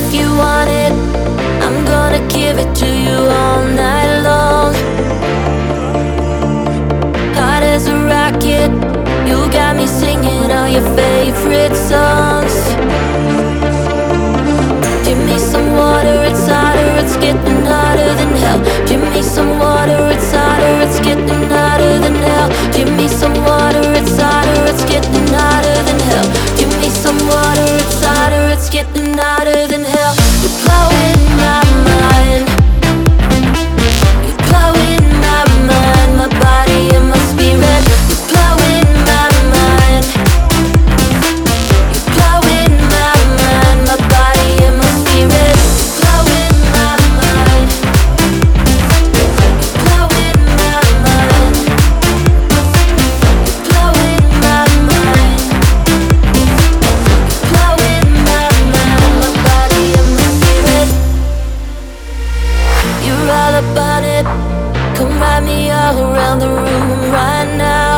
if you want it. I'm gonna give it to you all night long. Hot as a rocket, you got me singing all your favorite songs. Give me some water, it's hotter, it's getting hotter than hell. Give me some water, it's hotter. flow. Come ride me all around the room right now.